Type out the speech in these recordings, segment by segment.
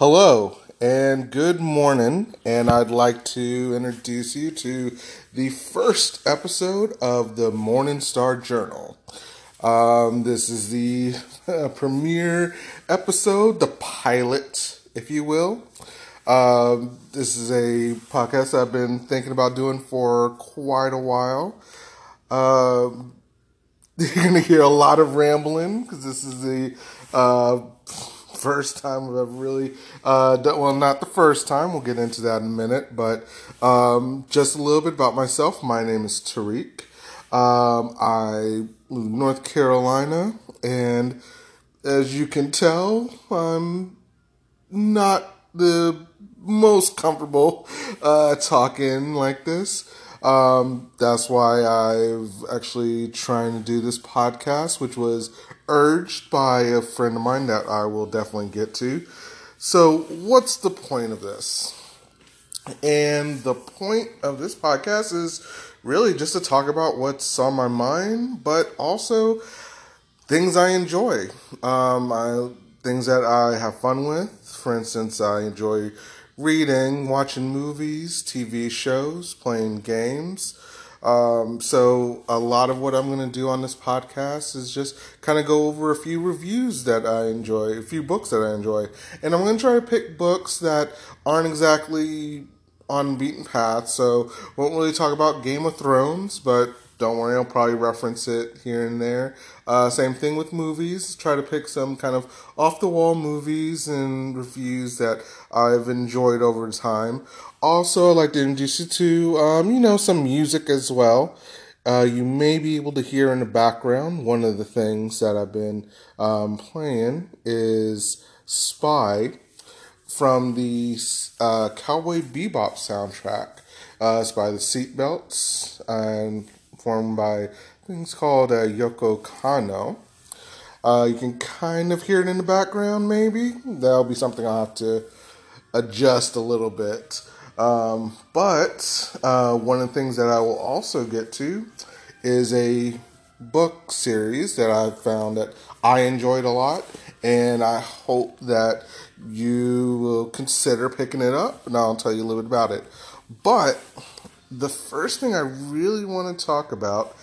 Hello and good morning, and I'd like to introduce you to the first episode of the Morning Star Journal. Um, this is the uh, premiere episode, the pilot, if you will. Um, this is a podcast I've been thinking about doing for quite a while. Um, you're going to hear a lot of rambling because this is the uh, first time I've ever really uh, done, well, not the first time. We'll get into that in a minute, but um, just a little bit about myself. My name is Tariq. Um, I live in North Carolina, and as you can tell, I'm not the most comfortable uh, talking like this. Um, that's why I've actually trying to do this podcast, which was urged by a friend of mine that I will definitely get to. So, what's the point of this? And the point of this podcast is really just to talk about what's on my mind, but also things I enjoy. Um, I, things that I have fun with. For instance, I enjoy reading, watching movies, TV shows, playing games. Um, so a lot of what I'm going to do on this podcast is just kind of go over a few reviews that I enjoy, a few books that I enjoy, and I'm going to try to pick books that aren't exactly on beaten path. So won't really talk about Game of Thrones, but don't worry, I'll probably reference it here and there. Uh, same thing with movies. Try to pick some kind of off the wall movies and reviews that I've enjoyed over time. Also, I'd like to introduce you to, um, you know, some music as well. Uh, you may be able to hear in the background. One of the things that I've been um, playing is Spy from the uh, Cowboy Bebop soundtrack. Uh, it's by the Seatbelts and performed by things called uh, Yoko Kanno. Uh, you can kind of hear it in the background, maybe. That'll be something I'll have to adjust a little bit. Um, but uh, one of the things that I will also get to is a book series that I found that I enjoyed a lot, and I hope that you will consider picking it up, and I'll tell you a little bit about it. But the first thing I really want to talk about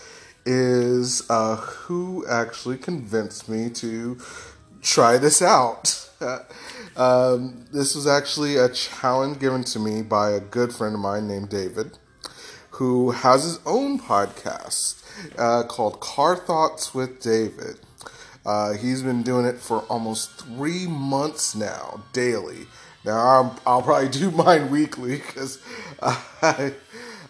is uh, who actually convinced me to try this out. um, this was actually a challenge given to me by a good friend of mine named David, who has his own podcast uh, called Car Thoughts with David. Uh, he's been doing it for almost three months now, daily. Now I'll, I'll probably do mine weekly because I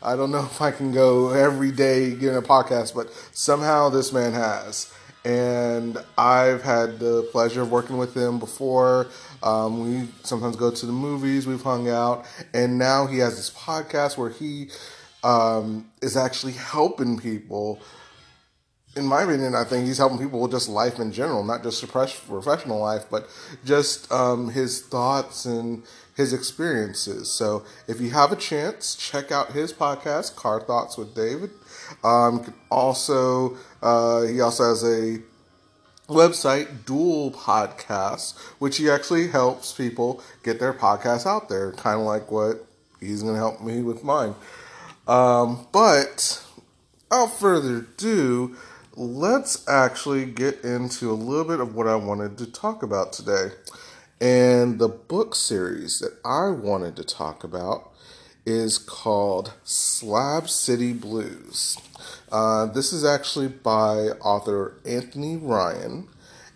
I don't know if I can go every day getting a podcast, but somehow this man has. And I've had the pleasure of working with him before. Um, we sometimes go to the movies, we've hung out, and now he has this podcast where he um, is actually helping people. In my opinion, I think he's helping people with just life in general, not just professional life, but just um, his thoughts and his experiences. So if you have a chance, check out his podcast, Car Thoughts with David. Um, also, uh, he also has a website, Dual Podcast, which he actually helps people get their podcasts out there, kind of like what he's going to help me with mine. Um, but without further ado, let's actually get into a little bit of what I wanted to talk about today. And the book series that I wanted to talk about is called Slab City Blues. Uh, this is actually by author Anthony Ryan.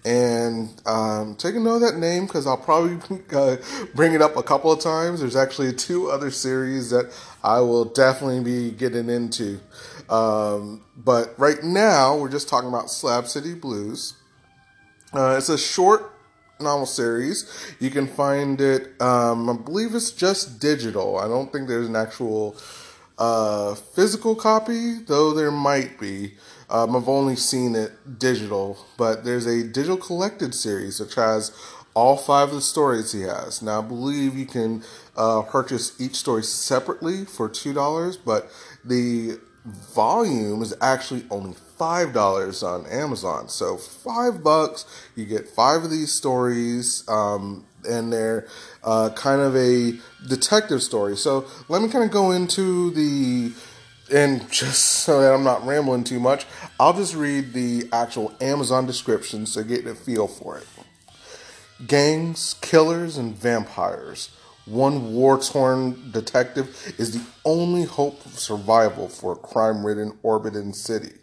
And um, take a note of that name because I'll probably uh, bring it up a couple of times. There's actually two other series that I will definitely be getting into. Um, but right now, we're just talking about Slab City Blues. Uh, it's a short novel series. You can find it, um, I believe it's just digital. I don't think there's an actual uh, physical copy, though there might be. Um, I've only seen it digital, but there's a digital collected series which has all five of the stories he has. Now, I believe you can uh, purchase each story separately for $2, but the volume is actually only five dollars on Amazon. So five bucks, you get five of these stories, um, and they're uh, kind of a detective story. So let me kind of go into the and just so that I'm not rambling too much, I'll just read the actual Amazon description so get a feel for it. Gangs, killers, and vampires. One war torn detective is the only hope of survival for a crime ridden orbital city.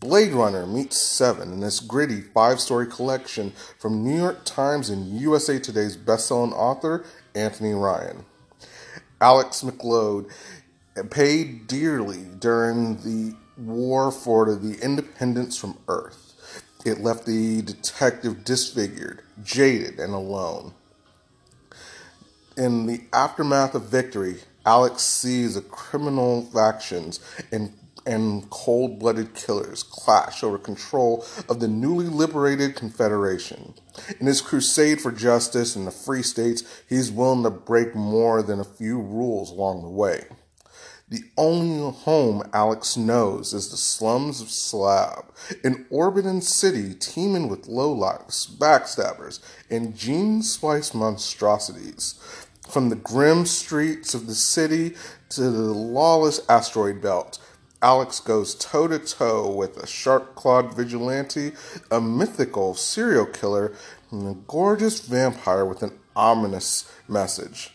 Blade Runner meets Seven in this gritty five story collection from New York Times and USA Today's best-selling author Anthony Ryan. Alex McLeod paid dearly during the war for the independence from Earth. It left the detective disfigured, jaded, and alone. In the aftermath of victory, Alex sees a criminal factions and and cold blooded killers clash over control of the newly liberated Confederation. In his crusade for justice in the free states, he's willing to break more than a few rules along the way. The only home Alex knows is the slums of Slab, an orbital city teeming with lowlifes, backstabbers, and gene splice monstrosities. From the grim streets of the city to the lawless asteroid belt, Alex goes toe to toe with a shark clawed vigilante, a mythical serial killer, and a gorgeous vampire with an ominous message.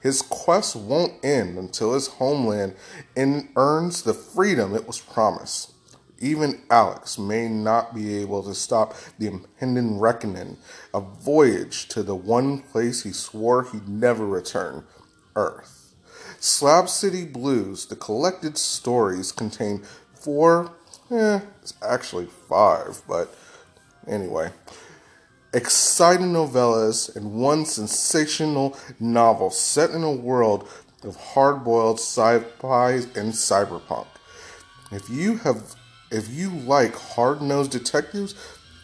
His quest won't end until his homeland earns the freedom it was promised. Even Alex may not be able to stop the impending reckoning, a voyage to the one place he swore he'd never return Earth. Slab City Blues, the collected stories, contain four, eh, it's actually five, but anyway exciting novellas, and one sensational novel set in a world of hard-boiled sci-fi and cyberpunk. If you have if you like hard-nosed detectives,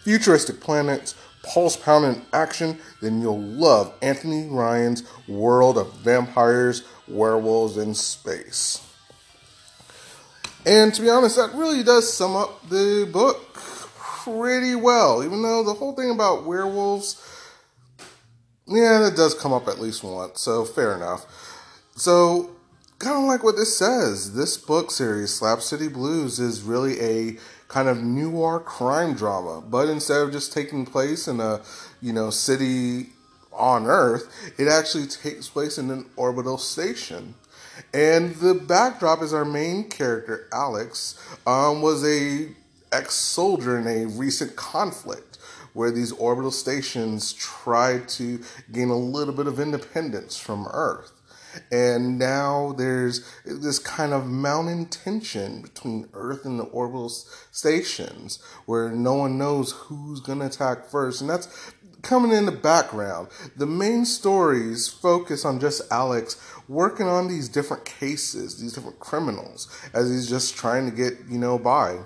futuristic planets, pulse pounding action, then you'll love Anthony Ryan's World of Vampires, Werewolves and Space. And to be honest, that really does sum up the book pretty well, even though the whole thing about werewolves, yeah, that does come up at least once, so fair enough. So, kind of like what this says, this book series, Slab City Blues, is really a kind of noir crime drama, but instead of just taking place in a, you know, city on Earth, it actually takes place in an orbital station. And the backdrop is our main character, Alex, um, was a ex soldier in a recent conflict where these orbital stations tried to gain a little bit of independence from Earth. And now there's this kind of mounting tension between Earth and the orbital stations where no one knows who's going to attack first. And that's coming in the background. The main stories focus on just Alex working on these different cases, these different criminals, as he's just trying to get, you know, by.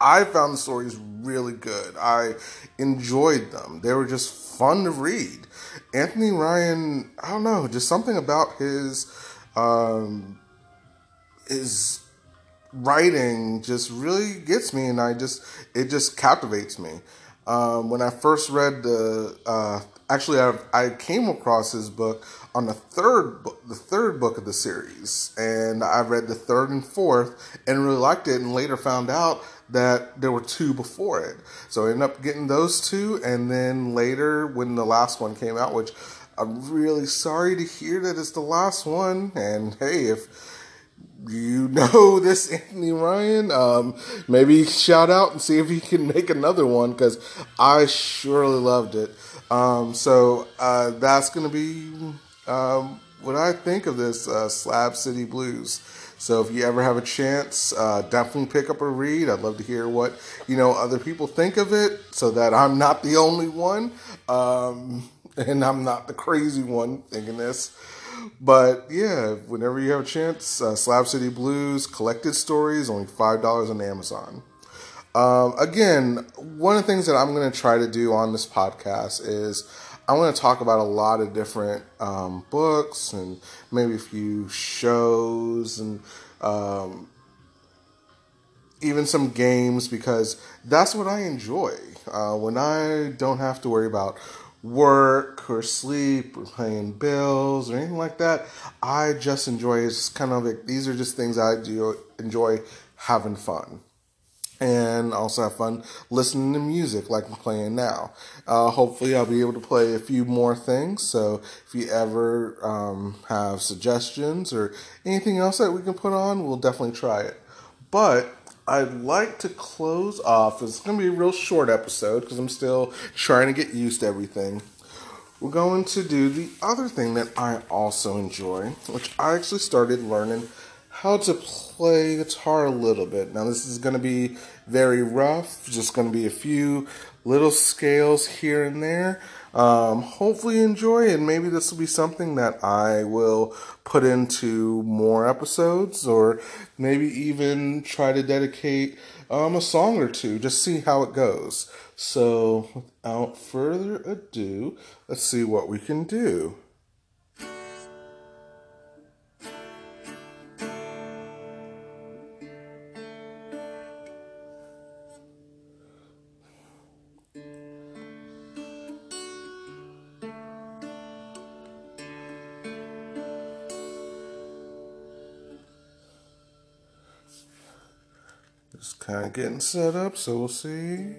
I found the stories really good. I enjoyed them. They were just fun to read. Anthony Ryan, I don't know, just something about his um, his writing just really gets me, and I just it just captivates me. Um, when I first read the, uh, actually, I, I came across his book on the third the third book of the series, and I read the third and fourth, and really liked it, and later found out that there were two before it. So I ended up getting those two, and then later when the last one came out, which I'm really sorry to hear that it's the last one. And hey, if you know this Anthony Ryan, um, maybe shout out and see if he can make another one because I surely loved it. Um, so uh, that's going to be um, what I think of this uh, Slab City Blues. So if you ever have a chance, uh, definitely pick up a read. I'd love to hear what you know other people think of it, so that I'm not the only one, um, and I'm not the crazy one thinking this. But yeah, whenever you have a chance, uh, Slab City Blues collected stories only five dollars on Amazon. Um, again, one of the things that I'm going to try to do on this podcast is I want to talk about a lot of different um, books and maybe a few shows and um, even some games because that's what I enjoy. Uh, when I don't have to worry about work or sleep or paying bills or anything like that, I just enjoy it's kind of like these are just things I do enjoy having fun. And also have fun listening to music like I'm playing now. Uh, hopefully, I'll be able to play a few more things. So, if you ever um, have suggestions or anything else that we can put on, we'll definitely try it. But I'd like to close off. It's going to be a real short episode because I'm still trying to get used to everything. We're going to do the other thing that I also enjoy, which I actually started learning how to play guitar a little bit. Now, this is going to be very rough, just going to be a few little scales here and there. Um, hopefully, enjoy, and maybe this will be something that I will put into more episodes, or maybe even try to dedicate um, a song or two, just see how it goes. So, without further ado, let's see what we can do. Just kind of getting set up, so we'll see.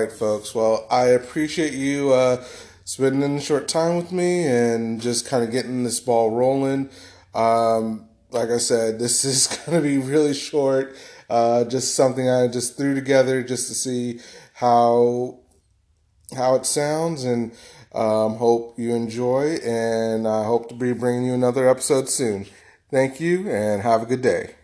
Right, folks. Well, I appreciate you uh, spending a short time with me and just kind of getting this ball rolling. Um, like I said, this is going to be really short. Uh, just something I just threw together just to see how how it sounds, and um, hope you enjoy. And I hope to be bringing you another episode soon. Thank you, and have a good day.